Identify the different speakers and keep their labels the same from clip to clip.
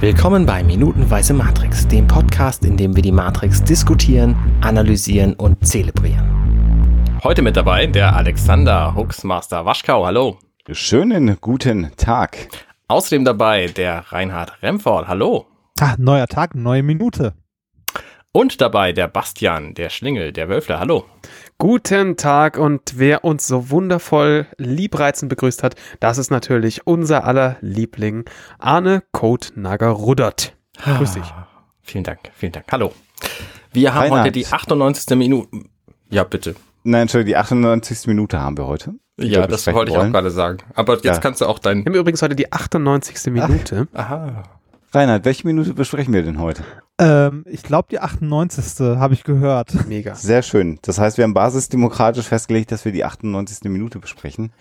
Speaker 1: Willkommen bei Minutenweise Matrix, dem Podcast, in dem wir die Matrix diskutieren, analysieren und zelebrieren. Heute mit dabei der Alexander Huxmaster Waschkau. Hallo.
Speaker 2: Schönen guten Tag.
Speaker 1: Außerdem dabei der Reinhard Remford. Hallo.
Speaker 3: Ah, neuer Tag, neue Minute.
Speaker 1: Und dabei der Bastian, der Schlingel, der Wölfler. Hallo.
Speaker 4: Guten Tag und wer uns so wundervoll liebreizend begrüßt hat, das ist natürlich unser aller Liebling Arne Kotnager Ruddert. Grüß dich.
Speaker 1: Ah, vielen Dank, vielen Dank. Hallo. Wir haben
Speaker 2: Reinhard.
Speaker 1: heute die 98. Minute. Ja, bitte.
Speaker 2: Nein, Entschuldigung, die 98. Minute haben wir heute.
Speaker 1: Ja, das wollte ich auch gerade sagen. Aber jetzt
Speaker 2: Ja.
Speaker 1: kannst du auch dein.
Speaker 4: Wir haben übrigens heute die 98. Minute.
Speaker 1: Aha.
Speaker 2: Reinhard, welche Minute besprechen wir denn heute?
Speaker 3: Ähm, ich glaube, die 98. habe ich gehört.
Speaker 4: Mega.
Speaker 2: Sehr schön. Das heißt, wir haben basisdemokratisch festgelegt, dass wir die 98. Minute besprechen.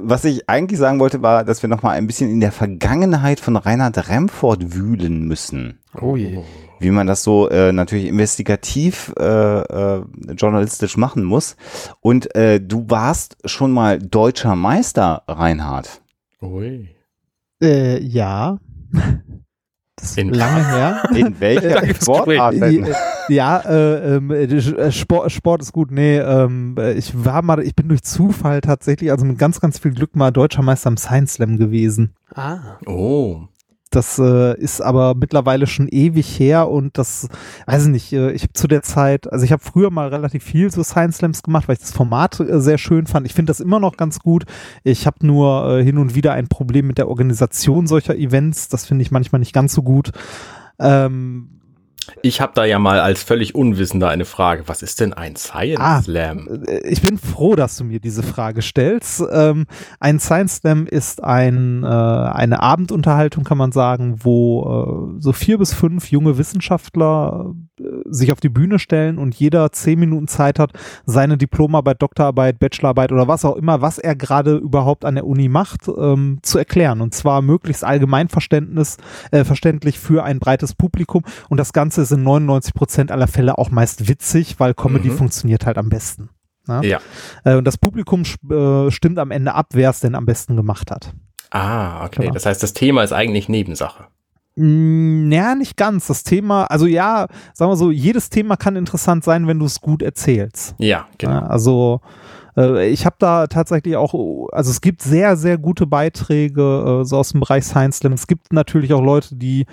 Speaker 2: Was ich eigentlich sagen wollte, war, dass wir nochmal ein bisschen in der Vergangenheit von Reinhard Remford wühlen müssen.
Speaker 4: Oh je.
Speaker 2: Wie man das so äh, natürlich investigativ äh, äh, journalistisch machen muss. Und äh, du warst schon mal deutscher Meister, Reinhard.
Speaker 1: Ui.
Speaker 3: Äh, ja. Das ist
Speaker 1: In-
Speaker 3: lange her.
Speaker 2: In welcher Sportart denn?
Speaker 3: ja, äh, ähm, äh, Sport, Sport ist gut. Nee, ähm, äh, ich war mal, ich bin durch Zufall tatsächlich, also mit ganz, ganz viel Glück mal deutscher Meister im Science Slam gewesen.
Speaker 4: Ah.
Speaker 1: Oh.
Speaker 3: Das äh, ist aber mittlerweile schon ewig her und das, weiß ich nicht, äh, ich habe zu der Zeit, also ich habe früher mal relativ viel so Science Slams gemacht, weil ich das Format äh, sehr schön fand. Ich finde das immer noch ganz gut. Ich habe nur äh, hin und wieder ein Problem mit der Organisation solcher Events. Das finde ich manchmal nicht ganz so gut. Ähm,
Speaker 1: Ich habe da ja mal als völlig Unwissender eine Frage. Was ist denn ein Science
Speaker 3: Ah.
Speaker 1: Slam?
Speaker 3: Äh, Ich bin froh, dass du mir diese Frage stellst. Ähm, ein Science Slam ist ein, äh, eine Abendunterhaltung, kann man sagen, wo äh, so vier bis fünf junge Wissenschaftler sich auf die Bühne stellen und jeder zehn Minuten Zeit hat, seine Diplomarbeit, Doktorarbeit, Bachelorarbeit oder was auch immer, was er gerade überhaupt an der Uni macht, ähm, zu erklären. Und zwar möglichst allgemeinverständnis, äh, verständlich für ein breites Publikum. Und das Ganze ist in 99 Prozent aller Fälle auch meist witzig, weil Comedy
Speaker 1: Mhm.
Speaker 3: funktioniert halt am besten. Ja?
Speaker 1: Ja.
Speaker 3: Äh, Und das Publikum äh, stimmt am Ende ab, wer es denn am besten gemacht hat.
Speaker 1: Ah, okay.
Speaker 3: Genau.
Speaker 1: Das heißt, das Thema ist eigentlich Nebensache.
Speaker 3: Mm, Ja, nicht ganz. Das Thema, also ja, sagen wir so, jedes Thema kann interessant sein, wenn du es gut erzählst.
Speaker 1: Ja, genau.
Speaker 3: Also äh, ich habe da tatsächlich auch, also es gibt sehr, sehr gute Beiträge äh, so aus dem Bereich Science Slam. Es gibt natürlich auch Leute, die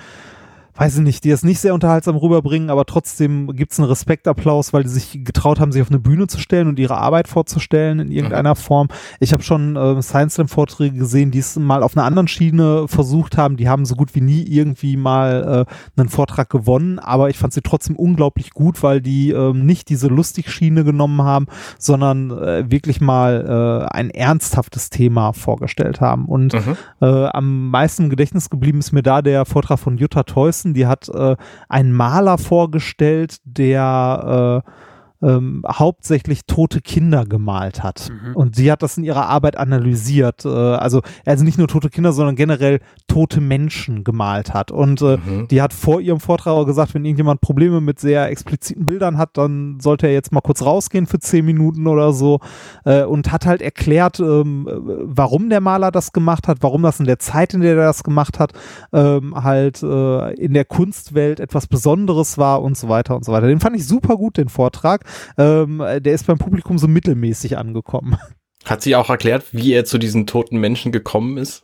Speaker 3: weiß ich nicht, die es nicht sehr unterhaltsam rüberbringen, aber trotzdem gibt es einen Respektapplaus, weil die sich getraut haben, sich auf eine Bühne zu stellen und ihre Arbeit vorzustellen in irgendeiner Form. Ich habe schon äh, Science Slam Vorträge gesehen, die es mal auf einer anderen Schiene versucht haben. Die haben so gut wie nie irgendwie mal äh, einen Vortrag gewonnen, aber ich fand sie trotzdem unglaublich gut, weil die ähm, nicht diese Lustigschiene genommen haben, sondern äh, wirklich mal äh, ein ernsthaftes Thema vorgestellt haben. Und
Speaker 1: Mhm.
Speaker 3: äh, am meisten im Gedächtnis geblieben ist mir da der Vortrag von Jutta Theussen. Die hat äh, einen Maler vorgestellt, der äh, ähm, hauptsächlich tote Kinder gemalt hat.
Speaker 4: Mhm.
Speaker 3: Und sie hat das in ihrer Arbeit analysiert. Äh, also, also nicht nur tote Kinder, sondern generell tote Menschen gemalt hat. Und äh,
Speaker 1: Mhm.
Speaker 3: die hat vor ihrem Vortrag auch gesagt, wenn irgendjemand Probleme mit sehr expliziten Bildern hat, dann sollte er jetzt mal kurz rausgehen für zehn Minuten oder so. Äh, und hat halt erklärt, ähm, warum der Maler das gemacht hat, warum das in der Zeit, in der er das gemacht hat, ähm, halt äh, in der Kunstwelt etwas Besonderes war und so weiter und so weiter. Den fand ich super gut, den Vortrag. Ähm, der ist beim Publikum so mittelmäßig angekommen.
Speaker 1: Hat sie auch erklärt, wie er zu diesen toten Menschen gekommen ist?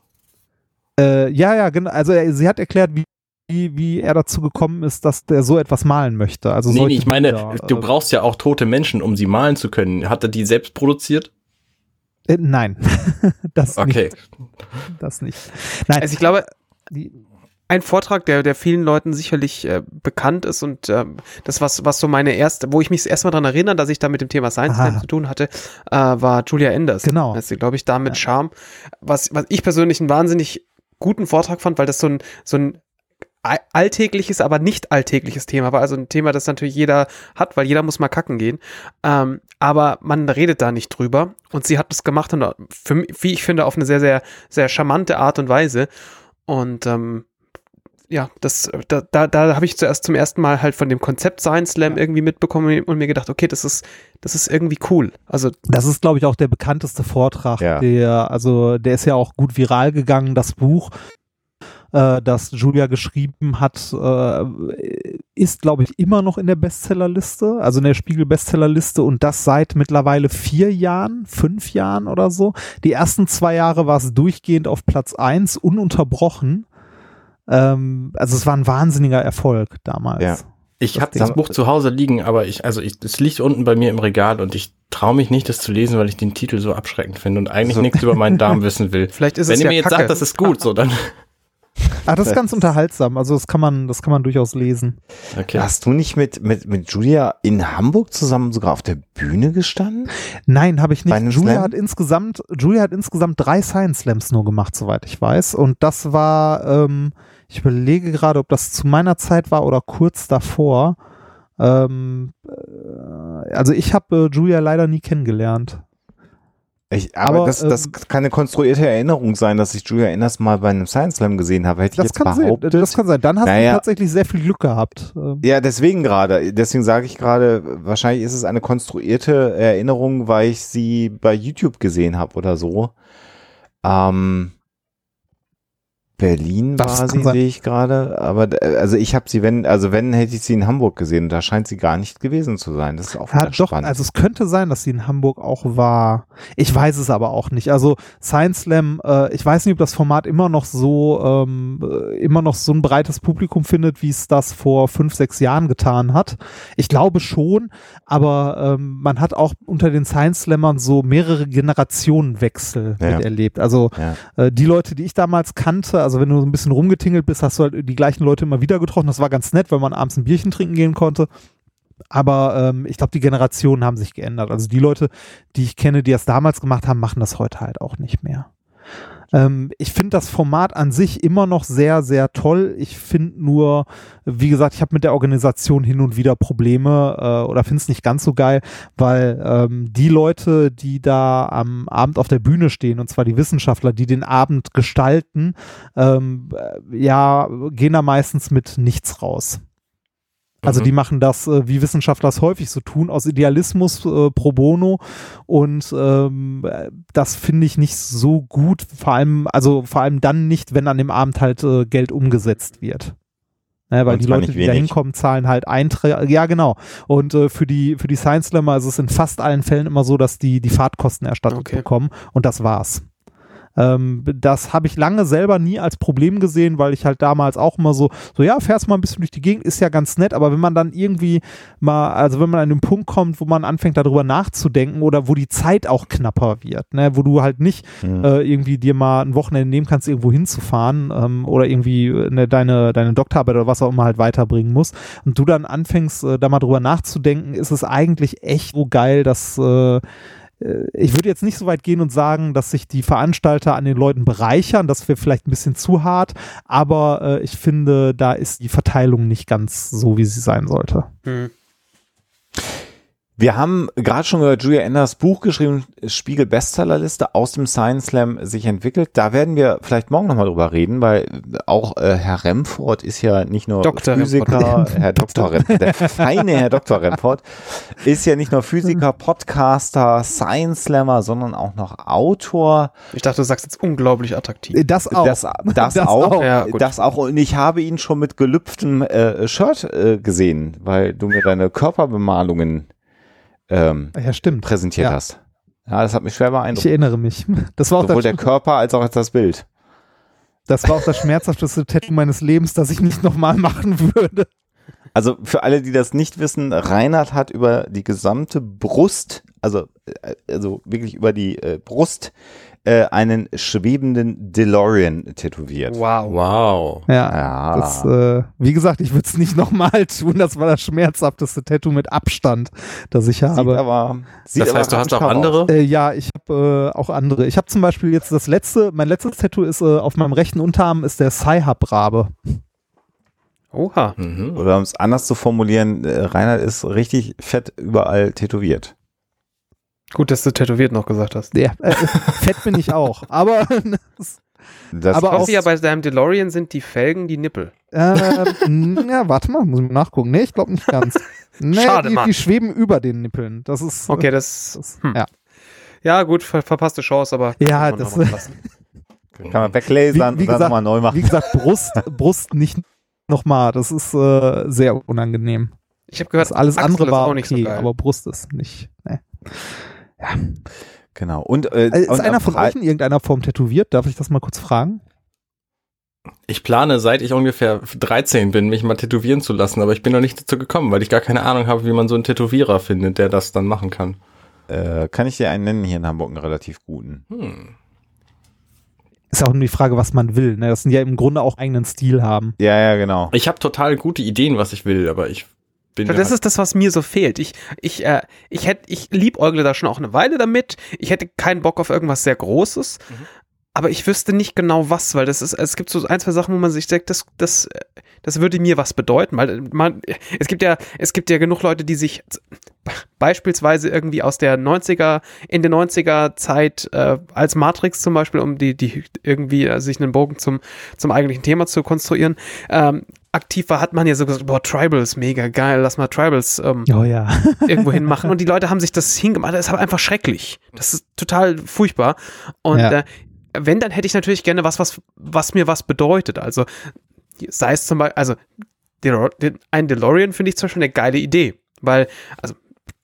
Speaker 3: Äh, ja, ja, genau. Also er, sie hat erklärt, wie, wie, wie er dazu gekommen ist, dass der so etwas malen möchte. Also
Speaker 1: nee, nee, ich meine,
Speaker 3: Bilder,
Speaker 1: du
Speaker 3: äh,
Speaker 1: brauchst ja auch tote Menschen, um sie malen zu können. Hat er die selbst produziert?
Speaker 3: Äh, nein, das
Speaker 1: Okay.
Speaker 3: nicht. Das nicht. Nein,
Speaker 4: Also ich glaube,
Speaker 3: die,
Speaker 4: ein Vortrag, der, der vielen Leuten sicherlich äh, bekannt ist und ähm, das, was, was so meine erste, wo ich mich erstmal daran erinnere, dass ich da mit dem Thema Science
Speaker 3: Aha.
Speaker 4: Zu tun hatte, äh, war Julia Enders.
Speaker 3: Genau.
Speaker 4: Das ist, glaube ich, da mit Charme. Was, was ich persönlich einen wahnsinnig guten Vortrag fand, weil das so ein, so ein all- alltägliches, aber nicht alltägliches Thema war. Also ein Thema, das natürlich jeder hat, weil jeder muss mal kacken gehen. Ähm, aber man redet da nicht drüber. Und sie hat das gemacht und für, mich- wie ich finde, auf eine sehr, sehr, sehr charmante Art und Weise. Und ähm, ja, das, da, da, da habe ich zuerst zum ersten Mal halt von dem Konzept Science Slam irgendwie mitbekommen und mir gedacht, okay, das ist, das ist irgendwie cool. Also
Speaker 3: Das ist, glaube ich, auch der bekannteste Vortrag.
Speaker 2: Ja.
Speaker 3: Der, also, der ist ja auch gut viral gegangen, das Buch. äh, das Julia geschrieben hat, äh, ist, glaube ich, immer noch in der Bestsellerliste, also in der Spiegel-Bestsellerliste und das seit mittlerweile vier Jahren, fünf Jahren oder so. Die ersten zwei Jahre war es durchgehend auf Platz eins, ununterbrochen. Ähm, also es war ein wahnsinniger Erfolg damals.
Speaker 2: Ja.
Speaker 1: Ich habe das Buch zu Hause liegen, aber ich, also ich, es liegt unten bei mir im Regal und ich traue mich nicht, das zu lesen, weil ich den Titel so abschreckend finde und eigentlich
Speaker 2: So.
Speaker 1: nichts über meinen Darm wissen will.
Speaker 4: Vielleicht ist
Speaker 1: Wenn
Speaker 4: es
Speaker 1: ihr
Speaker 4: ja
Speaker 1: mir jetzt
Speaker 4: Kacke.
Speaker 1: sagt, das ist gut, so dann.
Speaker 3: Ah, das ist ganz unterhaltsam. Also das kann man, das kann man durchaus lesen.
Speaker 1: Okay.
Speaker 2: Hast du nicht mit, mit, mit Julia in Hamburg zusammen sogar auf der Bühne gestanden?
Speaker 3: Nein, habe ich nicht. Julia
Speaker 2: Slam?
Speaker 3: hat insgesamt, Julia hat insgesamt drei Science Slams nur gemacht, soweit ich weiß. Und das war, ähm, ich überlege gerade, ob das zu meiner Zeit war oder kurz davor. Ähm, äh, also ich habe äh, Julia leider nie kennengelernt.
Speaker 2: Ich, aber,
Speaker 3: Aber,
Speaker 2: das, das
Speaker 3: ähm,
Speaker 2: kann eine konstruierte Erinnerung sein, dass ich Julia Enders mal bei einem Science Slam gesehen habe. Hätte ich
Speaker 3: Das
Speaker 2: jetzt
Speaker 3: kann, sein,
Speaker 2: behauptet.
Speaker 3: das kann sein. Dann hast
Speaker 2: Naja.
Speaker 3: du tatsächlich sehr viel Glück gehabt. Ähm,
Speaker 2: Ja, deswegen gerade. Deswegen sage ich gerade, wahrscheinlich ist es eine konstruierte Erinnerung, weil ich sie bei YouTube gesehen habe oder so. Ähm, Berlin
Speaker 3: Das
Speaker 2: war sie,
Speaker 3: sein.
Speaker 2: sehe ich gerade. Aber äh, also ich habe sie, wenn, also wenn hätte ich sie in Hamburg gesehen. Da scheint sie gar nicht gewesen zu sein. Das ist auch
Speaker 3: Ja, doch,
Speaker 2: spannend.
Speaker 3: also es könnte sein, dass sie in Hamburg auch war. Ich weiß es aber auch nicht. Also Science Slam, äh, ich weiß nicht, ob das Format immer noch so, ähm, äh, immer noch so ein breites Publikum findet, wie es das vor fünf, sechs Jahren getan hat. Ich glaube schon, aber ähm, man hat auch unter den Science Slammern so mehrere Generationenwechsel
Speaker 2: Ja.
Speaker 3: miterlebt. Also
Speaker 2: ja.
Speaker 3: äh, die Leute, die ich damals kannte, also wenn du so ein bisschen rumgetingelt bist, hast du halt die gleichen Leute immer wieder getroffen. Das war ganz nett, weil man abends ein Bierchen trinken gehen konnte. Aber ähm, ich glaube, die Generationen haben sich geändert. Also die Leute, die ich kenne, die das damals gemacht haben, machen das heute halt auch nicht mehr. Ähm, ich finde das Format an sich immer noch sehr, sehr toll. Ich finde nur, wie gesagt, ich habe mit der Organisation hin und wieder Probleme äh, oder finde es nicht ganz so geil, weil ähm, die Leute, die da am Abend auf der Bühne stehen, und zwar die Wissenschaftler, die den Abend gestalten, ähm, äh, ja, gehen da meistens mit nichts raus. Also
Speaker 1: Mhm.
Speaker 3: die machen das, äh, wie Wissenschaftler es häufig so tun, aus Idealismus äh, pro bono und ähm, äh, das finde ich nicht so gut, vor allem, also vor allem dann nicht, wenn an dem Abend halt äh, Geld umgesetzt wird. Ne, weil die Leute, die da hinkommen, zahlen halt Einträge. Ja, genau. Und äh, für die für die Science Slammer ist es in fast allen Fällen immer so, dass die die Fahrtkosten erstattet
Speaker 4: Okay.
Speaker 3: bekommen und das war's. Ähm, das habe ich lange selber nie als Problem gesehen, weil ich halt damals auch immer so, so ja, fährst mal ein bisschen durch die Gegend, ist ja ganz nett, aber wenn man dann irgendwie mal, also wenn man an den Punkt kommt, wo man anfängt darüber nachzudenken oder wo die Zeit auch knapper wird, ne, wo du halt nicht
Speaker 2: Hm.
Speaker 3: äh, irgendwie dir mal ein Wochenende nehmen kannst, irgendwo hinzufahren ähm, oder irgendwie ne, deine, deine Doktorarbeit oder was auch immer halt weiterbringen musst und du dann anfängst, äh, da mal drüber nachzudenken, ist es eigentlich echt so geil, dass äh, äh, ich würde jetzt nicht so weit gehen und sagen, dass sich die Veranstalter an den Leuten bereichern. Das wäre vielleicht ein bisschen zu hart, aber äh, ich finde, da ist die Verteilung nicht ganz so, wie sie sein sollte.
Speaker 4: Hm.
Speaker 2: Wir haben gerade schon über Julia Enders Buch geschrieben, Spiegel Bestsellerliste aus dem Science Slam sich entwickelt. Da werden wir vielleicht morgen nochmal drüber reden, weil auch äh, Herr Remford ist ja nicht nur
Speaker 4: Dr.
Speaker 2: Physiker, Herr Dr. Remford, der feine Herr Dr. Remford, ist ja nicht nur Physiker, Podcaster, Science Slammer, sondern auch noch Autor.
Speaker 4: Ich dachte, du sagst jetzt unglaublich attraktiv.
Speaker 3: Äh, Das auch.
Speaker 2: Das, das,
Speaker 3: Das
Speaker 2: auch,
Speaker 3: auch.
Speaker 4: Ja,
Speaker 2: das auch. Und ich habe ihn schon mit gelüpftem äh, Shirt äh, gesehen, weil du mir deine Körperbemalungen ähm,
Speaker 3: ja, stimmt.
Speaker 2: präsentiert
Speaker 3: Ja.
Speaker 2: hast. Ja, das hat mich schwer
Speaker 3: Ich
Speaker 2: beeindruckt.
Speaker 3: erinnere mich. Das war auch
Speaker 2: Sowohl der Körper als auch das Bild.
Speaker 3: das war auch das schmerzhafteste Tattoo meines Lebens, das ich nicht nochmal machen würde.
Speaker 2: Also für alle, die das nicht wissen, Reinhard hat über die gesamte Brust, also, äh, also wirklich über die äh, Brust, äh, einen schwebenden DeLorean tätowiert.
Speaker 4: Wow.
Speaker 1: Wow.
Speaker 3: Ja.
Speaker 2: Ja.
Speaker 3: Das, äh, wie gesagt, ich würde es nicht nochmal tun. Das war das schmerzhafteste Tattoo mit Abstand, das ich
Speaker 2: sieht
Speaker 3: habe.
Speaker 2: aber, sieht
Speaker 1: Das
Speaker 2: aber
Speaker 1: heißt, du hast auch andere?
Speaker 3: Äh, ja, ich habe äh, auch andere. Ich habe zum Beispiel jetzt das letzte, mein letztes Tattoo ist äh, auf meinem rechten Unterarm ist der Sci-Hub-Rabe.
Speaker 4: Oha.
Speaker 1: Mhm.
Speaker 2: Oder um es anders zu formulieren, äh, Reinhard ist richtig fett überall tätowiert.
Speaker 4: Gut, dass du tätowiert noch gesagt hast.
Speaker 3: Ja, äh, fett bin ich auch. Aber,
Speaker 2: Das
Speaker 3: Aber auch-
Speaker 4: sie ja bei deinem DeLorean sind die Felgen, die Nippel.
Speaker 3: äh, ja, warte mal, muss ich mal nachgucken. Nee, ich glaube nicht ganz. Nee,
Speaker 4: Schade,
Speaker 3: die,
Speaker 4: Mann.
Speaker 3: die schweben über den Nippeln. Das ist.
Speaker 4: Okay, das.
Speaker 3: das
Speaker 4: Hm.
Speaker 3: ja.
Speaker 4: Ja, gut, ver verpasste Chance, aber.
Speaker 3: Ja, das-
Speaker 4: noch mal lassen.
Speaker 2: Kann man weglasern
Speaker 3: Wie- wie
Speaker 2: und dann
Speaker 3: gesagt-
Speaker 2: nochmal neu machen.
Speaker 3: Wie gesagt, Brust, Brust nicht nochmal. Das ist äh, sehr unangenehm.
Speaker 4: Ich habe gehört,
Speaker 3: Das alles
Speaker 4: Achsel
Speaker 3: andere
Speaker 4: ist
Speaker 3: war
Speaker 4: auch nicht
Speaker 3: okay,
Speaker 4: so geil.
Speaker 3: aber Brust ist nicht. Ne.
Speaker 2: Genau. Und, äh,
Speaker 3: Äh, Ist
Speaker 2: und
Speaker 3: einer von euch in irgendeiner Form tätowiert? Darf ich das mal kurz fragen?
Speaker 1: Ich plane, seit ich ungefähr 13 bin, mich mal tätowieren zu lassen, aber ich bin noch nicht dazu gekommen, weil ich gar keine Ahnung habe, wie man so einen Tätowierer findet, der das dann machen kann.
Speaker 2: äh, kann ich dir einen nennen hier in Hamburg, einen relativ guten.
Speaker 1: Hm.
Speaker 3: Ist auch nur die Frage, was man will. Ne? Das sind ja im Grunde auch eigenen Stil haben.
Speaker 2: Ja, ja, genau.
Speaker 1: Ich habe total gute Ideen, was ich will, aber ich bin.
Speaker 4: Das ist das, was mir so fehlt. Ich, ich, äh, ich hätte, ich liebäugle da schon auch eine Weile damit. Ich hätte keinen Bock auf irgendwas sehr Großes.
Speaker 1: Mhm.
Speaker 4: Aber ich wüsste nicht genau was, weil das ist, es gibt so ein, zwei Sachen, wo man sich denkt, das, das, äh, das würde mir was bedeuten, weil man, es gibt ja, es gibt ja genug Leute, die sich beispielsweise irgendwie aus der 90er, in der 90er Zeit, äh, als Matrix zum Beispiel, um die, die irgendwie äh, sich einen Bogen zum, zum eigentlichen Thema zu konstruieren, ähm, aktiv war, hat man ja so gesagt, boah, Tribals, mega geil, lass mal Tribals ähm,
Speaker 3: Oh ja.
Speaker 4: irgendwo hin machen. Und die Leute haben sich das hingemacht. Das ist aber einfach schrecklich. Das ist total furchtbar. Und
Speaker 3: Ja.
Speaker 4: äh, wenn, dann hätte ich natürlich gerne was, was, was mir was bedeutet. Also, sei es zum Beispiel, also, DeLo- den- ein DeLorean finde ich zum Beispiel eine geile Idee. Weil, also,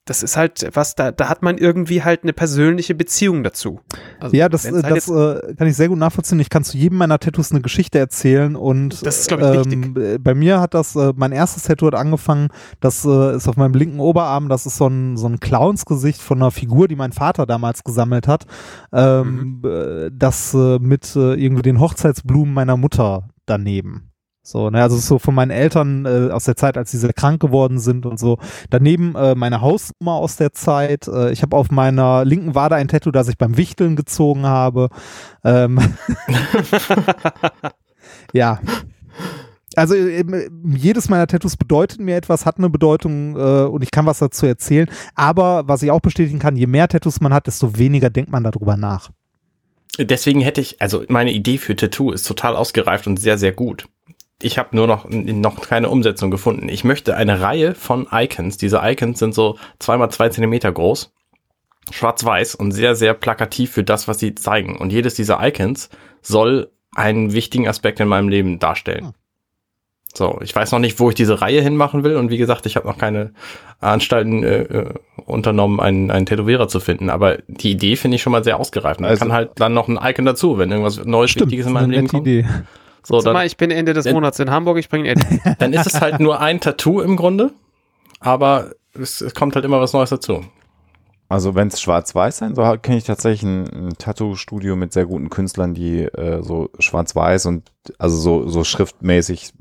Speaker 4: das ist halt was, da, da hat man irgendwie halt eine persönliche Beziehung dazu. Also,
Speaker 3: Ja, das,
Speaker 4: halt
Speaker 3: das äh, kann ich sehr gut nachvollziehen. Ich kann zu jedem meiner Tattoos eine Geschichte erzählen und
Speaker 4: Das ist, ich,
Speaker 3: ähm, äh, bei mir hat das, äh, mein erstes Tattoo hat angefangen, das äh, ist auf meinem linken Oberarm, das ist so ein, so ein Clownsgesicht von einer Figur, die mein Vater damals gesammelt hat, ähm,
Speaker 4: Mhm.
Speaker 3: äh, das äh, mit irgendwie den Hochzeitsblumen meiner Mutter daneben. So, ne, also so von meinen Eltern äh, aus der Zeit, als sie sehr krank geworden sind und so. Daneben äh, meine Hausnummer aus der Zeit. Äh, ich habe auf meiner linken Wade ein Tattoo, das ich beim Wichteln gezogen habe. Ähm, ja. Also eben, jedes meiner Tattoos bedeutet mir etwas, hat eine Bedeutung äh, und ich kann was dazu erzählen. Aber was ich auch bestätigen kann, je mehr Tattoos man hat, desto weniger denkt man darüber nach.
Speaker 1: Deswegen hätte ich, also meine Idee für Tattoo ist total ausgereift und sehr, sehr gut. Ich habe nur noch, noch keine Umsetzung gefunden. Ich möchte eine Reihe von Icons. Diese Icons sind so zweimal zwei Zentimeter groß, schwarz-weiß und sehr, sehr plakativ für das, was sie zeigen. Und jedes dieser Icons soll einen wichtigen Aspekt in meinem Leben darstellen.
Speaker 3: Hm.
Speaker 1: So, ich weiß noch nicht, wo ich diese Reihe hinmachen will. Und wie gesagt, ich habe noch keine Anstalten äh, äh, unternommen, einen, einen Tätowierer zu finden. Aber die Idee finde ich schon mal sehr ausgereift. Dann
Speaker 2: Also-
Speaker 1: kann halt dann noch ein Icon dazu, wenn irgendwas Neues, Wichtiges in meinem
Speaker 3: eine
Speaker 1: Leben kommt.
Speaker 3: Idee.
Speaker 1: So,
Speaker 4: Sag mal, ich bin Ende des Monats in Hamburg, ich bringe Eddie.
Speaker 1: dann ist es halt nur ein Tattoo im Grunde. Aber es, es kommt halt immer was Neues dazu.
Speaker 2: Also wenn es schwarz-weiß sein soll, kenne ich tatsächlich ein, ein Tattoo-Studio mit sehr guten Künstlern, die äh, so schwarz-weiß und also so, so schriftmäßig.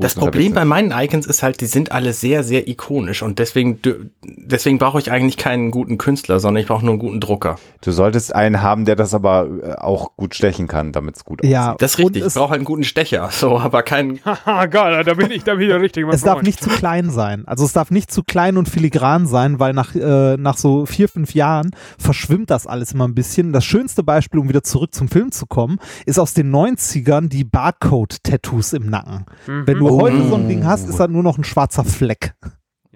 Speaker 1: Das Problem bei meinen Icons ist halt, die sind alle sehr, sehr ikonisch und deswegen, deswegen brauche ich eigentlich keinen guten Künstler, sondern ich brauche nur einen guten Drucker.
Speaker 2: Du solltest einen haben, der das aber äh, auch gut stechen kann, damit es gut
Speaker 3: Ja,
Speaker 2: aussieht.
Speaker 1: Das ist richtig. Ich brauche halt einen guten Stecher, so, aber keinen.
Speaker 4: Haha, geil, da bin ich, da bin ich der Richtige.
Speaker 3: Es darf nicht zu klein sein. Also es darf nicht zu klein und filigran sein, weil nach, äh, nach so vier, fünf Jahren verschwimmt das alles immer ein bisschen. Das schönste Beispiel, um wieder zurück zum Film zu kommen, ist aus den 90ern die Barcode-Tattoos im Nacken. Wenn du
Speaker 2: Oh.
Speaker 3: heute so ein Ding hast, ist das nur noch ein schwarzer Fleck.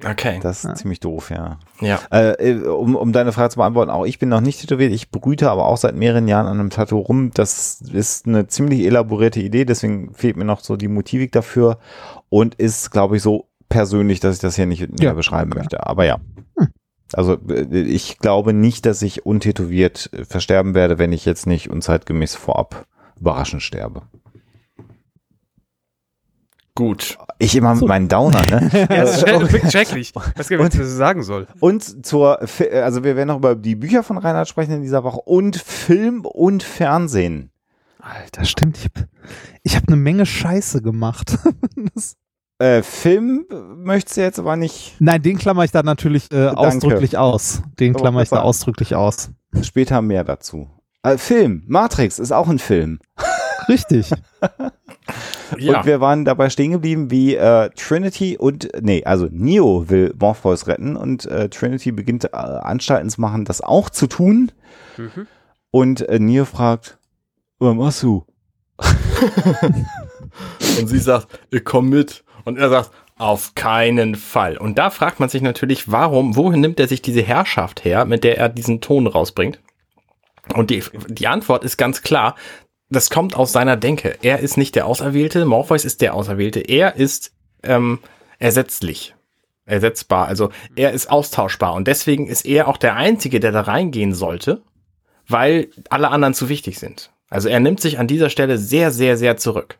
Speaker 1: Okay.
Speaker 2: Das ist
Speaker 3: Ja.
Speaker 2: ziemlich doof, ja.
Speaker 1: Ja.
Speaker 2: Äh, äh, um, um deine Frage zu beantworten, auch ich bin noch nicht tätowiert, ich brüte aber auch seit mehreren Jahren an einem Tattoo rum. Das ist eine ziemlich elaborierte Idee, deswegen fehlt mir noch so die Motivik dafür und ist, glaube ich, so persönlich, dass ich das hier nicht näher
Speaker 3: Ja,
Speaker 2: beschreiben
Speaker 3: okay.
Speaker 2: möchte. Aber ja.
Speaker 3: Hm.
Speaker 2: Also äh, ich glaube nicht, dass ich untätowiert äh, versterben werde, wenn ich jetzt nicht unzeitgemäß vorab überraschend sterbe.
Speaker 1: Gut.
Speaker 2: Ich immer mit
Speaker 3: So.
Speaker 2: meinen Downer, ne?
Speaker 4: Ja, das ist schrecklich, wirklich schrecklich. Ich weiß gar nicht, was ich sagen soll.
Speaker 2: Und zur, also wir werden noch über die Bücher von Reinhard sprechen in dieser Woche und Film und Fernsehen.
Speaker 3: Alter, stimmt. Ich habe ich hab eine Menge Scheiße gemacht. das,
Speaker 2: Äh, Film möchtest du jetzt aber nicht
Speaker 3: nein, den klammer ich da natürlich äh, ausdrücklich aus. Den
Speaker 2: Oh,
Speaker 3: klammer ich da ausdrücklich aus.
Speaker 2: später mehr dazu. Äh, Film, Matrix ist auch ein Film.
Speaker 3: Richtig.
Speaker 1: Ja.
Speaker 2: Und wir waren dabei stehen geblieben, wie äh, Trinity und, nee, also Neo will Morpheus retten und äh, Trinity beginnt äh, Anstalten zu machen, das auch zu tun.
Speaker 4: Mhm.
Speaker 2: Und äh, Neo fragt, was machst du?
Speaker 1: Und sie sagt, ich komm mit. Und er sagt, auf keinen Fall. Und da fragt man sich natürlich, warum, wohin nimmt er sich diese Herrschaft her, mit der er diesen Ton rausbringt? Und die, die Antwort ist ganz klar, das kommt aus seiner Denke. Er ist nicht der Auserwählte, Morpheus ist der Auserwählte. Er ist ähm, ersetzlich, ersetzbar. Also er ist austauschbar und deswegen ist er auch der Einzige, der da reingehen sollte, weil alle anderen zu wichtig sind. Also er nimmt sich an dieser Stelle sehr, sehr, sehr zurück.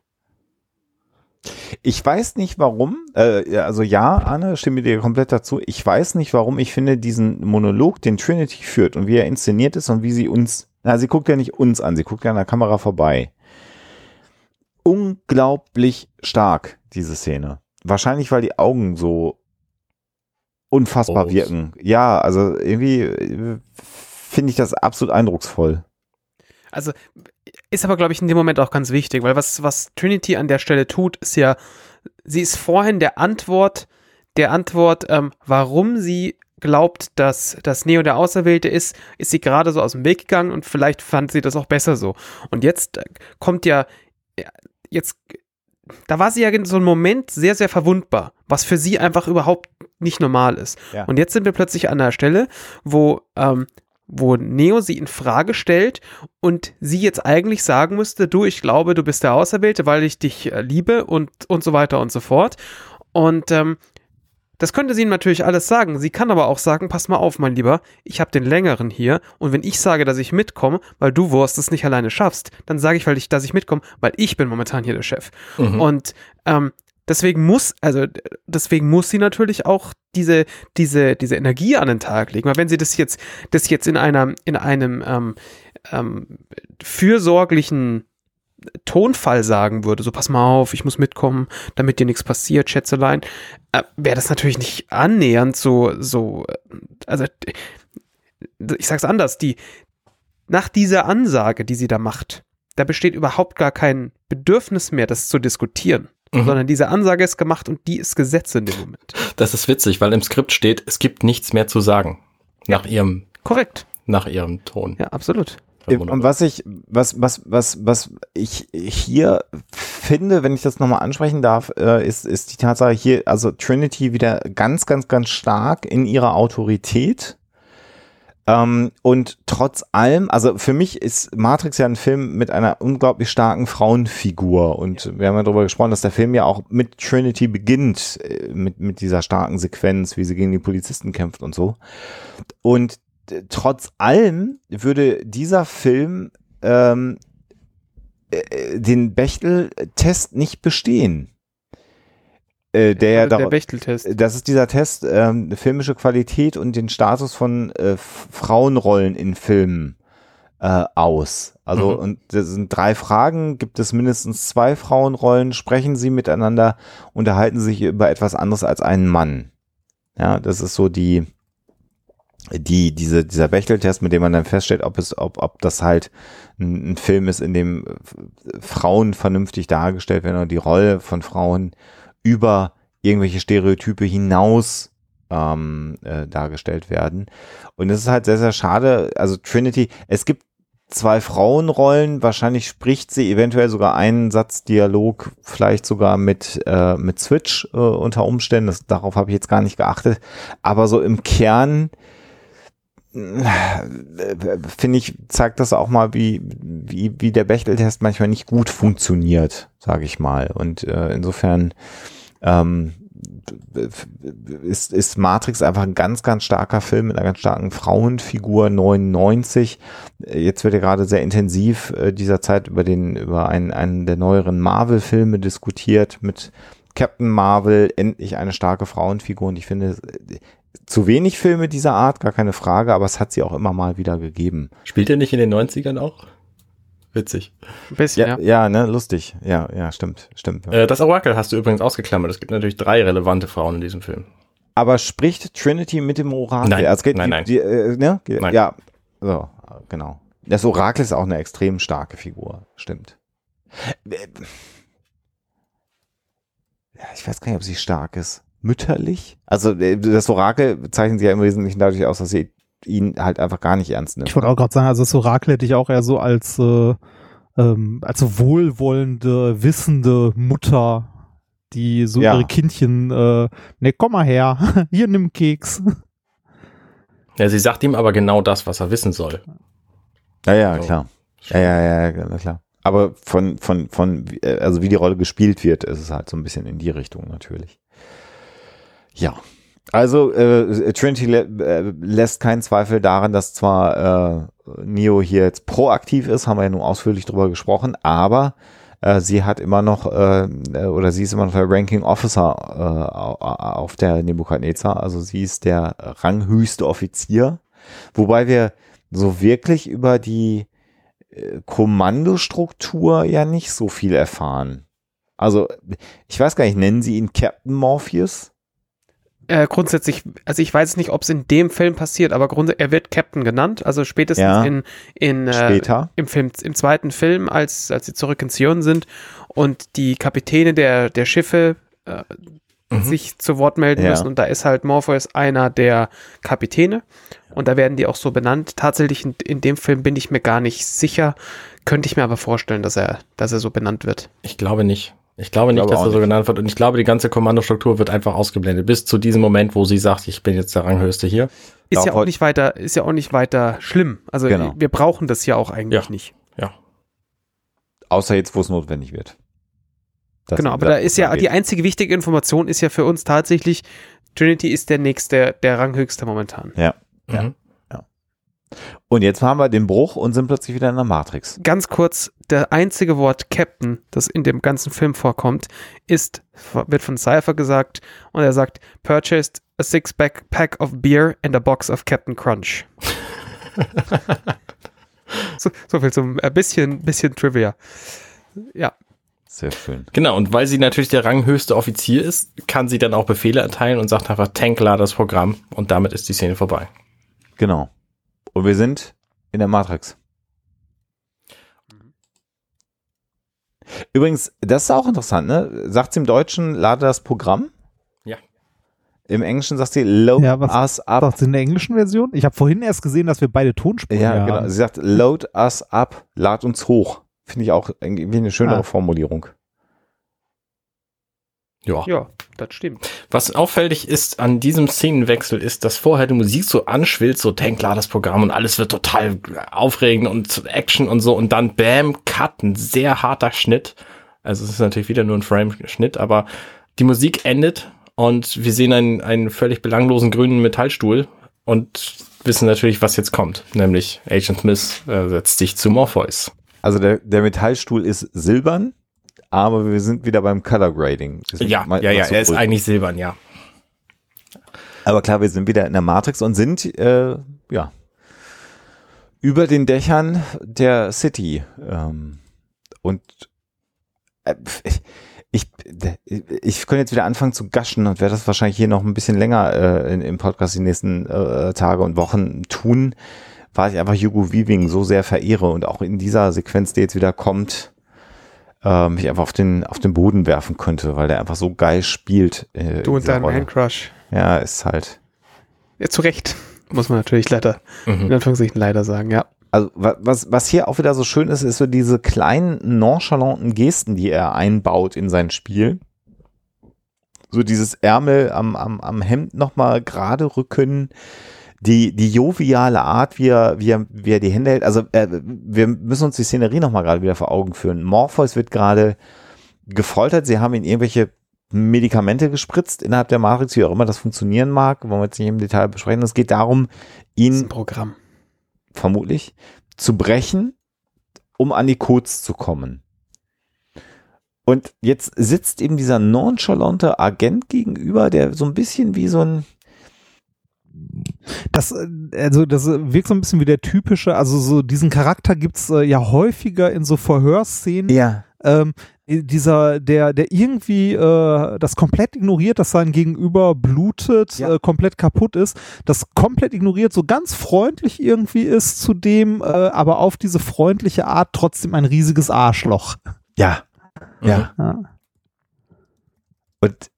Speaker 2: Ich weiß nicht warum, äh, also ja, Anne, stimme dir komplett dazu. Ich weiß nicht warum. Ich finde diesen Monolog, den Trinity führt und wie er inszeniert ist und wie sie uns, na, sie guckt ja nicht uns an, sie guckt ja an der Kamera vorbei. Unglaublich stark, diese Szene. Wahrscheinlich, weil die Augen so unfassbar
Speaker 1: Groß.
Speaker 2: wirken. Ja, also irgendwie äh, finde ich das absolut eindrucksvoll.
Speaker 4: Also ist aber, glaube ich, in dem Moment auch ganz wichtig, weil was, was Trinity an der Stelle tut, ist ja, sie ist vorhin der Antwort, der Antwort, ähm, warum sie glaubt, dass, dass Neo der Auserwählte ist, ist sie gerade so aus dem Weg gegangen und vielleicht fand sie das auch besser so. Und jetzt äh, kommt ja, jetzt, da war sie ja in so einem Moment sehr, sehr verwundbar, was für sie einfach überhaupt nicht normal ist.
Speaker 2: Ja.
Speaker 4: Und jetzt sind wir plötzlich an einer Stelle, wo, ähm, wo Neo sie in Frage stellt und sie jetzt eigentlich sagen müsste, du, ich glaube, du bist der Auserwählte, weil ich dich äh, liebe und, und so weiter und so fort. Und ähm, das könnte sie natürlich alles sagen. Sie kann aber auch sagen, pass mal auf, mein Lieber, ich habe den längeren hier und wenn ich sage, dass ich mitkomme, weil du Wurst es nicht alleine schaffst, dann sage ich, weil ich, dass ich mitkomme, weil ich bin momentan hier der Chef.
Speaker 1: Mhm.
Speaker 4: Und ähm, deswegen muss, also deswegen muss sie natürlich auch diese, diese, diese Energie an den Tag legen. Weil wenn sie das jetzt, das jetzt in einer, in einem ähm, ähm, fürsorglichen Tonfall sagen würde, so pass mal auf, ich muss mitkommen, damit dir nichts passiert, Schätzelein, äh, wäre das natürlich nicht annähernd so, so, äh, also ich sag's anders, die, nach dieser Ansage, die sie da macht, da besteht überhaupt gar kein Bedürfnis mehr, das zu diskutieren.
Speaker 1: Mhm.
Speaker 4: Sondern diese Ansage ist gemacht und die ist Gesetz in dem Moment.
Speaker 1: Das ist witzig, weil im Skript steht, es gibt nichts mehr zu sagen. Nach ihrem,
Speaker 4: Korrekt.
Speaker 1: nach ihrem Ton.
Speaker 4: Ja, absolut.
Speaker 2: Und was ich, was, was, was, was ich hier finde, wenn ich das nochmal ansprechen darf, äh, ist, ist die Tatsache hier, also Trinity wieder ganz, ganz, ganz stark in ihrer Autorität. Ähm, und trotz allem, also für mich ist Matrix ja ein Film mit einer unglaublich starken Frauenfigur. Und wir haben ja darüber gesprochen, dass der Film ja auch mit Trinity beginnt, äh, mit, mit dieser starken Sequenz, wie sie gegen die Polizisten kämpft und so. Und trotz allem würde dieser Film ähm, äh, den Bechtel-Test nicht bestehen. Äh, der ja
Speaker 4: Also der Bechteltest.
Speaker 2: das ist dieser Test, ähm, filmische Qualität und den Status von äh, Frauenrollen in Filmen äh, aus. Also,
Speaker 1: Mhm.
Speaker 2: und das sind drei Fragen. Gibt es mindestens zwei Frauenrollen? Sprechen sie miteinander? Unterhalten sie sich über etwas anderes als einen Mann? Ja, das ist so die, die, diese, dieser Bechteltest, mit dem man dann feststellt, ob es, ob, ob das halt ein, ein Film ist, in dem äh, Frauen vernünftig dargestellt werden oder die Rolle von Frauen über irgendwelche Stereotype hinaus ähm, äh, dargestellt werden. Und es ist halt sehr, sehr schade. Also Trinity, es gibt zwei Frauenrollen, wahrscheinlich spricht sie eventuell sogar einen Satz Dialog, vielleicht sogar mit, äh, mit Switch äh, unter Umständen. Das, darauf habe ich jetzt gar nicht geachtet. Aber so im Kern finde ich, zeigt das auch mal, wie, wie, wie der Bechteltest manchmal nicht gut funktioniert, sage ich mal. Und äh, insofern ähm, ist, ist Matrix einfach ein ganz, ganz starker Film mit einer ganz starken Frauenfigur 99. Äh, Jetzt wird ja gerade sehr intensiv äh, dieser Zeit über den, über einen, einen der neueren Marvel-Filme diskutiert mit Captain Marvel, endlich eine starke Frauenfigur. Und ich finde, zu wenig Filme dieser Art, gar keine Frage, aber es hat sie auch immer mal wieder gegeben.
Speaker 1: Spielt er nicht in den 90ern auch? Witzig.
Speaker 4: Ein bisschen,
Speaker 2: Ja,
Speaker 4: ja.
Speaker 2: ja, ne, lustig. Ja, ja, stimmt, stimmt. Ja.
Speaker 1: Äh, das Orakel hast du übrigens ausgeklammert. Es gibt natürlich drei relevante Frauen in diesem Film.
Speaker 2: Aber spricht Trinity mit dem Orakel?
Speaker 1: Nein,
Speaker 2: Also es geht,
Speaker 1: nein,
Speaker 2: die,
Speaker 1: nein.
Speaker 2: Die, äh, ne? Ge-
Speaker 1: Nein.
Speaker 2: Ja, so, genau. Das Orakel ist auch eine extrem starke Figur, stimmt. Äh, Ja, ich weiß gar nicht, ob sie stark ist. Mütterlich? Also äh, das Orakel zeichnet sich ja im Wesentlichen dadurch aus, dass sie ihn halt einfach gar nicht ernst nimmt.
Speaker 3: Ich wollte auch gerade sagen, also das Orakel hätte ich auch eher so als, äh, ähm, als so wohlwollende, wissende Mutter, die so
Speaker 2: Ja.
Speaker 3: ihre Kindchen, äh, ne, komm mal her, hier nimm Keks.
Speaker 1: Ja, sie sagt ihm aber genau das, was er wissen soll.
Speaker 2: Ja, ja,
Speaker 1: So.
Speaker 2: klar. Ja, ja, ja, ja, klar. Aber von, von, von, äh, also wie die Rolle gespielt wird, ist es halt so ein bisschen in die Richtung natürlich. Ja. Also äh, Trinity lä äh, lässt keinen Zweifel daran, dass zwar äh, Neo hier jetzt proaktiv ist, haben wir ja nun ausführlich drüber gesprochen, aber äh, sie hat immer noch äh, oder sie ist immer noch der Ranking Officer äh, auf der Nebukadnezar, also sie ist der ranghöchste Offizier, wobei wir so wirklich über die äh, Kommandostruktur ja nicht so viel erfahren. Also ich weiß gar nicht, nennen sie ihn Captain Morpheus?
Speaker 4: Äh, grundsätzlich, also ich weiß nicht, ob es in dem Film passiert, aber grund er wird Captain genannt, also spätestens
Speaker 2: Ja.
Speaker 4: in, in äh,
Speaker 2: Später.
Speaker 4: im Film, im zweiten Film, als, als sie zurück in Zion sind und die Kapitäne der, der Schiffe äh,
Speaker 1: Mhm.
Speaker 4: sich zu Wort melden
Speaker 2: Ja.
Speaker 4: müssen und da ist halt Morpheus einer der Kapitäne und da werden die auch so benannt. Tatsächlich in, in dem Film bin ich mir gar nicht sicher, könnte ich mir aber vorstellen, dass er, dass er so benannt wird.
Speaker 1: Ich glaube nicht. Ich glaube nicht,
Speaker 2: glaube
Speaker 1: dass er so
Speaker 2: nicht.
Speaker 1: genannt wird. Und ich glaube, die ganze Kommandostruktur wird einfach ausgeblendet. Bis zu diesem Moment, wo sie sagt, ich bin jetzt der Ranghöchste hier.
Speaker 4: Ist ja auch nicht weiter, ist ja auch nicht weiter schlimm. Also
Speaker 2: Genau.
Speaker 4: wir brauchen das ja auch eigentlich
Speaker 1: Ja.
Speaker 4: nicht.
Speaker 1: Ja.
Speaker 2: Außer jetzt, wo es notwendig wird. Das-
Speaker 4: Genau, aber da ist ja,
Speaker 2: geht.
Speaker 4: die einzige wichtige Information ist ja für uns tatsächlich, Trinity ist der nächste, der ranghöchste momentan.
Speaker 2: Ja. Ja.
Speaker 1: Mhm.
Speaker 2: Und jetzt haben wir den Bruch und sind plötzlich wieder in der Matrix.
Speaker 4: Ganz kurz, der einzige Wort Captain, das in dem ganzen Film vorkommt, ist, wird von Cypher gesagt und er sagt, purchased a six-pack pack of beer and a box of Captain Crunch. so, so viel zum ein bisschen, bisschen Trivia. Ja,
Speaker 2: Sehr schön.
Speaker 1: Genau, und weil sie natürlich der ranghöchste Offizier ist, kann sie dann auch Befehle erteilen und sagt einfach, Tank lad das Programm und damit ist die Szene vorbei.
Speaker 2: Genau. Und wir sind in der Matrix. Übrigens, das ist auch interessant, ne? Sagt sie im Deutschen, lade das Programm?
Speaker 1: Ja.
Speaker 2: Im Englischen sagt sie, load
Speaker 3: Ja, was
Speaker 2: us up.
Speaker 3: Sagt sie in der englischen Version? Ich habe vorhin erst gesehen, dass wir beide Tonspuren
Speaker 2: Ja, genau.
Speaker 3: haben.
Speaker 2: Sie sagt, load us up, lad uns hoch. Finde ich auch irgendwie eine schönere
Speaker 3: Ah.
Speaker 2: Formulierung.
Speaker 1: Ja.
Speaker 4: ja, das stimmt.
Speaker 1: Was auffällig ist an diesem Szenenwechsel ist, dass vorher die Musik so anschwillt, so Tank klar das Programm und alles wird total aufregend und Action und so und dann bam, Cut, ein sehr harter Schnitt. Also es ist natürlich wieder nur ein Frame-Schnitt, aber die Musik endet und wir sehen einen, einen völlig belanglosen grünen Metallstuhl und wissen natürlich, was jetzt kommt, nämlich Agent Smith äh, setzt sich zu Morpheus.
Speaker 2: Also der, der Metallstuhl ist silbern, aber wir sind wieder beim Color Grading.
Speaker 1: Ja,
Speaker 2: mal-
Speaker 1: ja, ja,
Speaker 2: so
Speaker 1: er ist eigentlich silbern, ja.
Speaker 2: Aber klar, wir sind wieder in der Matrix und sind, äh, ja, über den Dächern der City. Ähm, und äh, ich, ich könnte jetzt wieder anfangen zu gaschen und werde das wahrscheinlich hier noch ein bisschen länger äh, in, im Podcast die nächsten äh, Tage und Wochen tun, weil ich einfach Hugo Weaving so sehr verehre und auch in dieser Sequenz, die jetzt wieder kommt, äh, mich einfach auf den, auf den Boden werfen könnte, weil der einfach so geil spielt. Äh,
Speaker 4: Du
Speaker 2: in
Speaker 4: und dein
Speaker 2: Rolle.
Speaker 4: Man Crush.
Speaker 2: Ja, ist halt.
Speaker 4: Ja, zu Recht. Muss man natürlich leider, in
Speaker 1: Mhm.
Speaker 4: Anführungszeichen leider sagen, ja.
Speaker 2: Also wa- was, was hier auch wieder so schön ist, ist so diese kleinen nonchalanten Gesten, die er einbaut in sein Spiel. So dieses Ärmel am, am, am Hemd nochmal gerade rücken, die, die joviale Art, wie er, wie er, wie er die Hände hält. Also äh, wir müssen uns die Szenerie nochmal gerade wieder vor Augen führen. Morpheus wird gerade gefoltert, sie haben ihm irgendwelche Medikamente gespritzt innerhalb der Matrix, wie auch immer das funktionieren mag, wollen wir jetzt nicht im Detail besprechen. Es geht darum,
Speaker 4: Das
Speaker 2: ihn
Speaker 4: ein Programm.
Speaker 2: vermutlich, zu brechen, um an die Codes zu kommen. Und jetzt sitzt ihm dieser nonchalante Agent gegenüber, der so ein bisschen wie so ein,
Speaker 3: Das, äh, also das wirkt so ein bisschen wie der typische, also so diesen Charakter gibt's äh, ja häufiger in so Verhörszenen.
Speaker 2: ja,
Speaker 3: Ähm, dieser, der, der irgendwie äh, das komplett ignoriert, dass sein Gegenüber blutet,
Speaker 2: Ja.
Speaker 3: äh, komplett kaputt ist, das komplett ignoriert, so ganz freundlich irgendwie ist zu dem, äh, aber auf diese freundliche Art trotzdem ein riesiges Arschloch.
Speaker 2: ja, ja.
Speaker 3: Ja.
Speaker 2: Und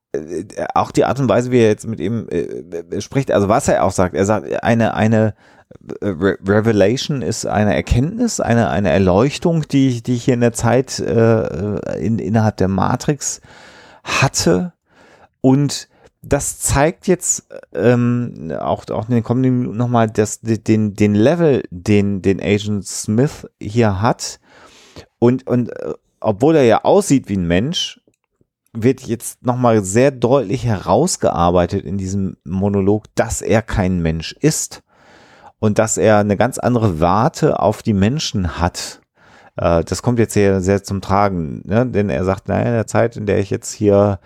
Speaker 2: auch die Art und Weise, wie er jetzt mit ihm äh, äh, spricht, also was er auch sagt, er sagt, eine, eine äh, Re Revelation ist eine Erkenntnis, eine, eine Erleuchtung, die, ich- die ich hier in der Zeit äh, in, innerhalb der Matrix hatte. Und das zeigt jetzt ähm, auch, auch in den kommenden Minuten nochmal das, den, den Level, den, den Agent Smith hier hat. Und, und äh, obwohl er ja aussieht wie ein Mensch, wird jetzt nochmal sehr deutlich herausgearbeitet in diesem Monolog, dass er kein Mensch ist und dass er eine ganz andere Warte auf die Menschen hat. Äh, das kommt jetzt sehr, sehr zum Tragen, ne? denn er sagt, naja, in der Zeit, in der ich jetzt hier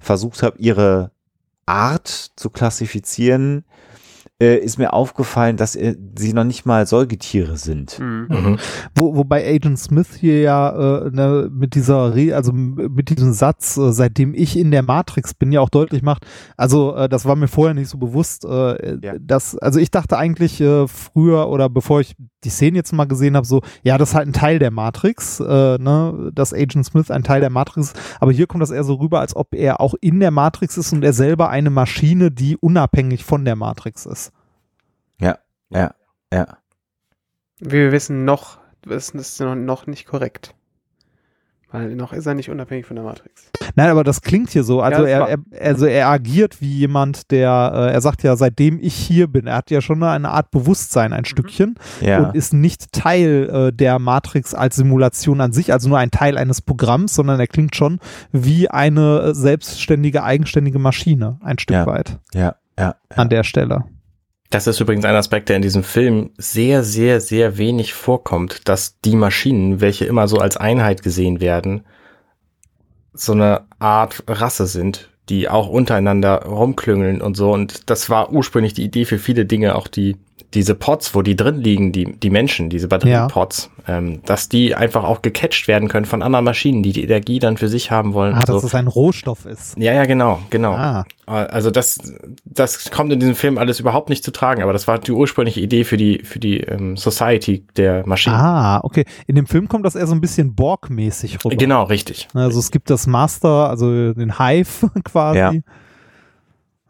Speaker 2: versucht habe, ihre Art zu klassifizieren, äh, ist mir aufgefallen, dass äh, sie noch nicht mal Säugetiere sind.
Speaker 4: Mhm.
Speaker 1: Mhm.
Speaker 3: Wo, wobei Agent Smith hier ja äh, ne, mit dieser, Re also mit diesem Satz, äh, seitdem ich in der Matrix bin, ja auch deutlich macht. Also äh, das war mir vorher nicht so bewusst. Äh,
Speaker 2: Ja.
Speaker 3: dass, also ich dachte eigentlich äh, früher oder bevor ich die Szene jetzt mal gesehen habe, so ja, das ist halt ein Teil der Matrix, äh, ne, dass Agent Smith ein Teil der Matrix ist. Aber hier kommt das eher so rüber, als ob er auch in der Matrix ist und er selber eine Maschine, die unabhängig von der Matrix ist.
Speaker 2: Ja, ja, ja.
Speaker 4: Wie wir wissen, noch ist es noch, nicht korrekt. Weil noch ist er nicht unabhängig von der Matrix.
Speaker 3: Nein, aber das klingt hier so. Also,
Speaker 4: das
Speaker 3: er, er, also er agiert wie jemand, der, äh, er sagt ja, seitdem ich hier bin, er hat ja schon eine Art Bewusstsein, ein Stückchen,
Speaker 2: Ja,
Speaker 3: und ist nicht Teil äh, der Matrix als Simulation an sich, also nur ein Teil eines Programms, sondern er klingt schon wie eine selbstständige, eigenständige Maschine, ein Stück
Speaker 2: Ja.
Speaker 3: weit
Speaker 2: ja, ja.
Speaker 3: an der Stelle.
Speaker 1: Das ist übrigens ein Aspekt, der in diesem Film sehr, sehr, sehr wenig vorkommt, dass die Maschinen, welche immer so als Einheit gesehen werden, so eine Art Rasse sind, die auch untereinander rumklüngeln und so. Und das war ursprünglich die Idee für viele Dinge, auch die, diese Pots, wo die drin liegen, die, die Menschen, diese Batteriepots, ähm, dass die einfach auch gecatcht werden können von anderen Maschinen, die die Energie dann für sich haben wollen.
Speaker 3: Ah, dass
Speaker 1: so.
Speaker 3: es ein Rohstoff ist.
Speaker 1: Ja, ja, genau, genau.
Speaker 3: Ah.
Speaker 1: Also das, das kommt in diesem Film alles überhaupt nicht zu tragen, aber das war die ursprüngliche Idee für die, für die ähm, Society der Maschinen.
Speaker 3: Ah, okay. In dem Film kommt das eher so ein bisschen Borg-mäßig rüber.
Speaker 1: Genau, richtig.
Speaker 3: Also es gibt das Master, also den Hive quasi.
Speaker 2: Ja.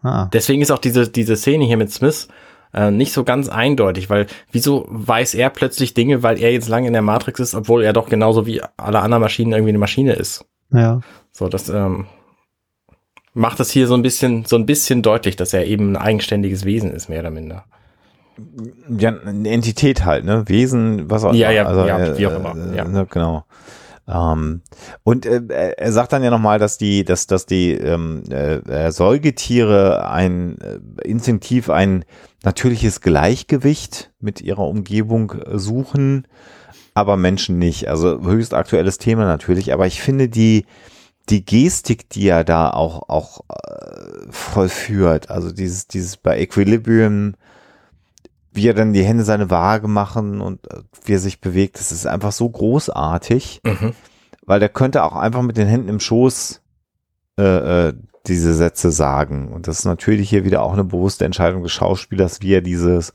Speaker 3: Ah.
Speaker 1: Deswegen ist auch diese, diese Szene hier mit Smith äh, nicht so ganz eindeutig, weil wieso weiß er plötzlich Dinge, weil er jetzt lange in der Matrix ist, obwohl er doch genauso wie alle anderen Maschinen irgendwie eine Maschine ist.
Speaker 3: Ja.
Speaker 1: So, das ähm, macht es hier so ein bisschen, so ein bisschen deutlich, dass er eben ein eigenständiges Wesen ist, mehr oder minder.
Speaker 2: ja, eine Entität halt, ne? Wesen, was auch
Speaker 1: Ja,
Speaker 2: immer. Also,
Speaker 1: ja, ja,
Speaker 2: äh,
Speaker 1: wie auch immer,
Speaker 2: äh,
Speaker 1: ja.
Speaker 2: Ne, genau. Ähm, und äh, er- er sagt dann ja nochmal, dass die, dass, dass die ähm, äh, äh, Säugetiere ein äh, instinktiv ein natürliches Gleichgewicht mit ihrer Umgebung äh, suchen, aber Menschen nicht. Also höchst aktuelles Thema natürlich, aber ich finde die die Gestik, die er da auch auch äh, vollführt, also dieses dieses bei Equilibrium wie er dann die Hände seine Waage machen und äh, wie er sich bewegt, das ist einfach so großartig,
Speaker 1: Mhm.
Speaker 2: weil der könnte auch einfach mit den Händen im Schoß äh, äh, diese Sätze sagen. Und das ist natürlich hier wieder auch eine bewusste Entscheidung des Schauspielers, wie er dieses,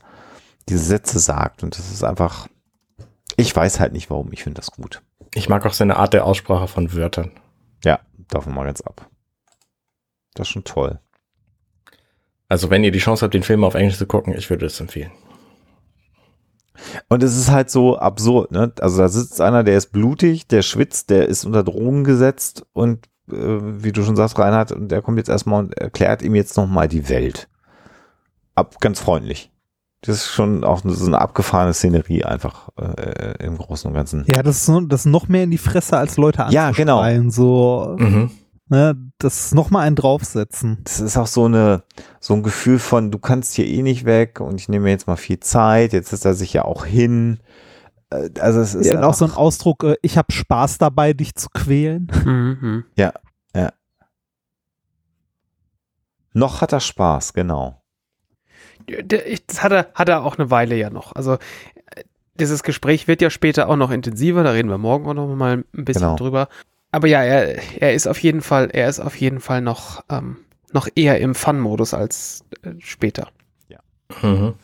Speaker 2: diese Sätze sagt. Und das ist einfach, ich weiß halt nicht warum, ich finde das gut.
Speaker 1: Ich mag auch seine Art der Aussprache von Wörtern.
Speaker 2: Ja, davon mal ganz ab. Das ist schon toll.
Speaker 1: Also wenn ihr die Chance habt, den Film auf Englisch zu gucken, ich würde es empfehlen.
Speaker 2: Und es ist halt so absurd, ne? Also da sitzt einer, der ist blutig, der schwitzt, der ist unter Drogen gesetzt und äh, wie du schon sagst, Reinhard, und der kommt jetzt erstmal und erklärt ihm jetzt nochmal die Welt. Ab, ganz freundlich. Das ist schon auch so eine abgefahrene Szenerie einfach äh, im Großen und Ganzen.
Speaker 3: Ja, das ist, so, das ist noch mehr in die Fresse als Leute
Speaker 2: Ja, genau.
Speaker 3: anzuschreien. So,
Speaker 1: Mhm.
Speaker 3: Ne, das ist noch mal ein draufsetzen.
Speaker 2: Das ist auch so eine, so ein Gefühl von, du kannst hier eh nicht weg und ich nehme mir jetzt mal viel Zeit, jetzt ist er sich ja auch hin. Äh, Also es ist
Speaker 3: Ja, und auch so ein Ausdruck, äh, ich habe Spaß dabei, dich zu quälen.
Speaker 4: Mhm.
Speaker 2: noch hat er Spaß, genau.
Speaker 4: Das hat er, hat er auch eine Weile ja noch. Also äh, dieses Gespräch wird ja später auch noch intensiver, da reden wir morgen auch noch mal ein bisschen
Speaker 2: Genau.
Speaker 4: drüber. Aber ja, er, er ist auf jeden Fall, er ist auf jeden Fall noch, ähm, noch eher im Fun-Modus als äh, später.
Speaker 1: Mhm.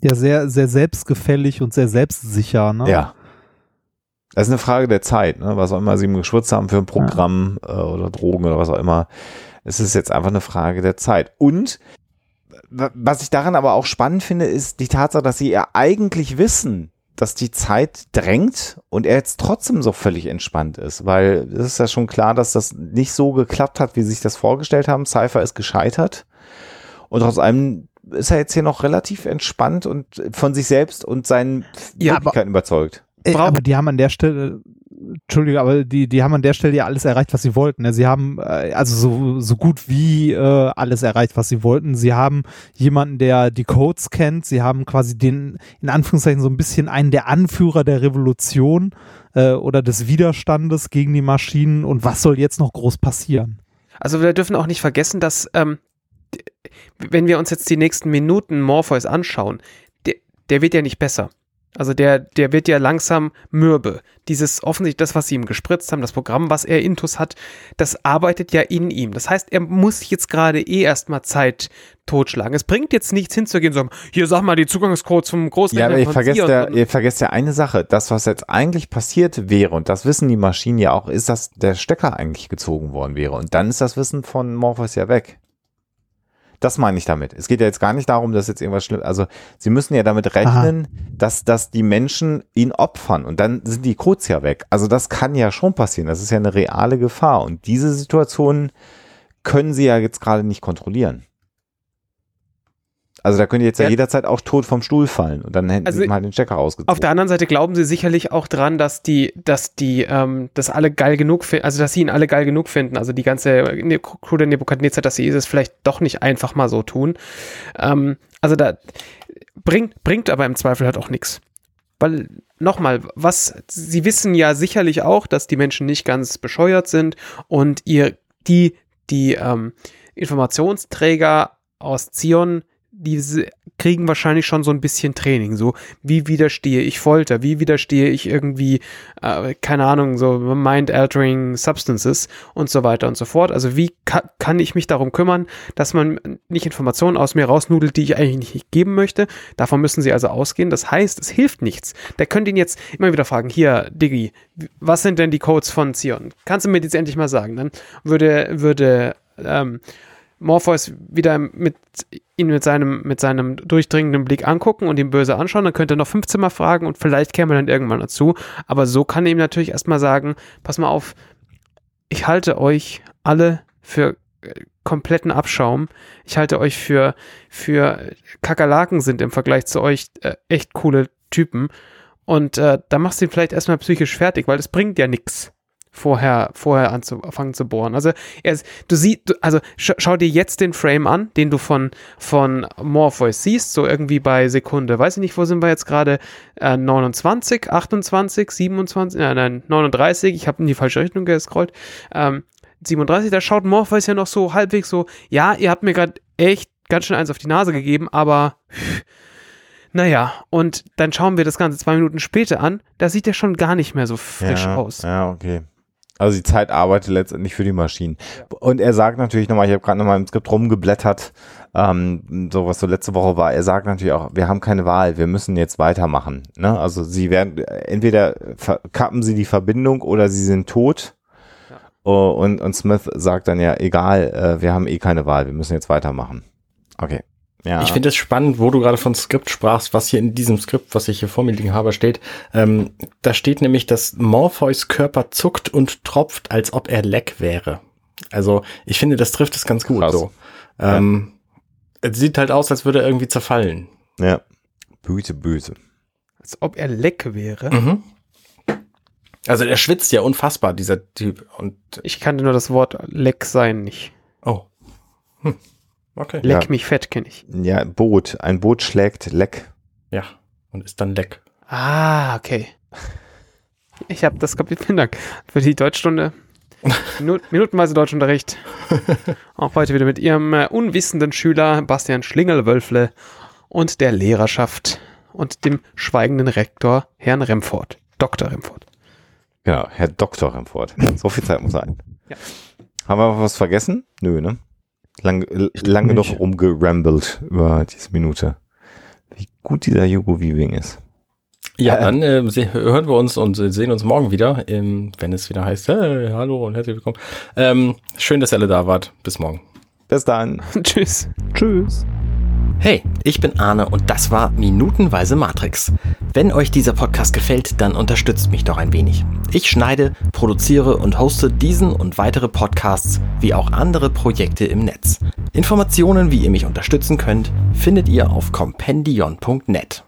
Speaker 3: Ja, sehr, sehr selbstgefällig und sehr selbstsicher. Ne?
Speaker 2: Ja. Das ist eine Frage der Zeit, ne? was auch immer sie ihm geschwitzt haben für ein Programm äh, oder Drogen oder was auch immer. Es ist jetzt einfach eine Frage der Zeit. Und wa- was ich daran aber auch spannend finde, ist die Tatsache, dass sie ja eigentlich wissen, dass die Zeit drängt und er jetzt trotzdem so völlig entspannt ist, weil es ist ja schon klar, dass das nicht so geklappt hat, wie sie sich das vorgestellt haben. Cypher ist gescheitert und trotz allem ist er jetzt hier noch relativ entspannt und von sich selbst und seinen
Speaker 3: Ja, aber-
Speaker 2: Möglichkeiten überzeugt.
Speaker 3: Ey, aber die haben an der Stelle, Entschuldige, aber die, die haben an der Stelle ja alles erreicht, was sie wollten. Ne? Sie haben äh, also so, so gut wie äh, alles erreicht, was sie wollten. Sie haben jemanden, der die Codes kennt. Sie haben quasi den, in Anführungszeichen, so ein bisschen einen der Anführer der Revolution äh, oder des Widerstandes gegen die Maschinen. Und was soll jetzt noch groß passieren?
Speaker 4: Also wir dürfen auch nicht vergessen, dass ähm, wenn wir uns jetzt die nächsten Minuten Morpheus anschauen, der, der wird ja nicht besser. Also der, der wird ja langsam mürbe. Dieses offensichtlich das, was sie ihm gespritzt haben, das Programm, was er intus hat, das arbeitet ja in ihm. Das heißt, er muss jetzt gerade eh erstmal Zeit totschlagen. Es bringt jetzt nichts hinzugehen und sagen, hier sag mal die Zugangscodes vom Großrechner.
Speaker 2: Ja, aber ihr vergesst, ja, ihr vergesst ja eine Sache. Das, was jetzt eigentlich passiert wäre, und das wissen die Maschinen ja auch, ist, dass der Stecker eigentlich gezogen worden wäre. Und dann ist das Wissen von Morpheus ja weg. Das meine ich damit. Es geht ja jetzt gar nicht darum, dass jetzt irgendwas schlimm, also sie müssen ja damit rechnen, dass, dass die Menschen ihn opfern und dann sind die Codes ja weg. Also das kann ja schon passieren. Das ist ja eine reale Gefahr und diese Situation können sie ja jetzt gerade nicht kontrollieren. Also da könnte jetzt ja,
Speaker 4: Ja.
Speaker 2: jederzeit auch tot vom Stuhl fallen und dann hätten
Speaker 4: Also
Speaker 2: sie halt den Stecker ausgezogen.
Speaker 4: Auf der anderen Seite glauben sie sicherlich auch dran, dass die, dass die, ähm, dass alle geil genug finden, also dass sie ihn alle geil genug finden, also die ganze Ne- Crew der Nebukadnezar, dass sie es vielleicht doch nicht einfach mal so tun. Ähm, also da bringt, bringt aber im Zweifel halt auch nichts. Weil, nochmal, was, sie wissen ja sicherlich auch, dass die Menschen nicht ganz bescheuert sind und ihr, die, die ähm, Informationsträger aus Zion, die kriegen wahrscheinlich schon so ein bisschen Training. So, wie widerstehe ich Folter? Wie widerstehe ich irgendwie, äh, keine Ahnung, so mind-altering substances und so weiter und so fort. Also, wie ka kann ich mich darum kümmern, dass man nicht Informationen aus mir rausnudelt, die ich eigentlich nicht geben möchte? Davon müssen sie also ausgehen. Das heißt, es hilft nichts. Der könnte ihn jetzt immer wieder fragen, hier, Diggi, was sind denn die Codes von Zion? Kannst du mir jetzt endlich mal sagen? Dann würde, würde, ähm, Morpheus wieder mit ihn mit seinem, mit seinem durchdringenden Blick angucken und ihn böse anschauen, dann könnte er noch 15 Mal fragen und vielleicht käme er dann irgendwann dazu. Aber so kann er ihm natürlich erstmal sagen, pass mal auf, ich halte euch alle für äh, kompletten Abschaum. Ich halte euch für, für Kakerlaken sind im Vergleich zu euch äh, echt coole Typen. Und äh, da machst du ihn vielleicht erstmal psychisch fertig, weil das bringt ja nichts vorher, vorher anzufangen zu bohren. Also er ist, du siehst, also sch schau dir jetzt den Frame an, den du von, von Morpheus siehst, so irgendwie bei Sekunde, weiß ich nicht, wo sind wir jetzt gerade, äh, 29, 28, 27, nein, nein, 39, ich habe in die falsche Richtung gescrollt, ähm, 37, da schaut Morpheus ja noch so halbwegs so, ja, ihr habt mir gerade echt ganz schön eins auf die Nase gegeben, aber naja, und dann schauen wir das Ganze zwei Minuten später an, da sieht er schon gar nicht mehr so frisch
Speaker 2: ja,
Speaker 4: aus.
Speaker 2: Ja, okay. Also die Zeit arbeitet letztendlich für die Maschinen. Und er sagt natürlich nochmal, ich habe gerade nochmal im Skript rumgeblättert, ähm, so was so letzte Woche war, er sagt natürlich auch, wir haben keine Wahl, wir müssen jetzt weitermachen. Ne? Also sie werden, entweder kappen sie die Verbindung oder sie sind tot. Oh, Und, und Smith sagt dann ja, egal, äh, wir haben eh keine Wahl, wir müssen jetzt weitermachen. Okay. Ja.
Speaker 1: Ich finde es spannend, wo du gerade von Skript sprachst, was hier in diesem Skript, was ich hier vor mir liegen habe, steht. Ähm, da steht nämlich, dass Morpheus Körper zuckt und tropft, als ob er leck wäre. Also ich finde, das trifft es ganz gut
Speaker 2: Krass.
Speaker 1: so. Ähm, Es sieht halt aus, als würde er irgendwie zerfallen.
Speaker 2: ja. Böse, böse.
Speaker 4: Als ob er leck wäre.
Speaker 1: Mhm. Also der schwitzt ja unfassbar, dieser Typ. Und
Speaker 4: Ich kannte nur das Wort leck sein nicht.
Speaker 1: oh. Hm. Okay.
Speaker 4: Leck
Speaker 2: Ja.
Speaker 4: mich fett kenne ich.
Speaker 2: Ja, Boot. Ein Boot schlägt Leck.
Speaker 1: Ja. Und ist dann leck.
Speaker 4: Ah, okay. Ich habe das kapiert. Vielen Dank für die Deutschstunde. Minu minutenweise Deutschunterricht. Auch heute wieder mit Ihrem äh, unwissenden Schüler Bastian Schlingelwölfle und der Lehrerschaft und dem schweigenden Rektor Herrn Remford. Dr. Remford.
Speaker 2: Genau, Herr Dr. Remford. So viel Zeit muss sein.
Speaker 4: Ja.
Speaker 2: Haben wir was vergessen? Nö, ne? Lang, lange noch rumgerambelt über diese Minute. Wie gut dieser Hugo Weaving ist.
Speaker 1: Ja,
Speaker 2: Äh,
Speaker 1: dann äh, hören wir uns und äh, sehen uns morgen wieder, ähm, wenn es wieder heißt, hey, hallo und herzlich willkommen. Ähm, schön, dass ihr alle da wart. Bis morgen.
Speaker 2: Bis dann.
Speaker 4: Tschüss.
Speaker 3: Tschüss.
Speaker 1: Hey, ich bin Arne und das war Minutenweise Matrix. Wenn euch dieser Podcast gefällt, dann unterstützt mich doch ein wenig. Ich schneide, produziere und hoste diesen und weitere Podcasts wie auch andere Projekte im Netz. Informationen, wie ihr mich unterstützen könnt, findet ihr auf compendion.net.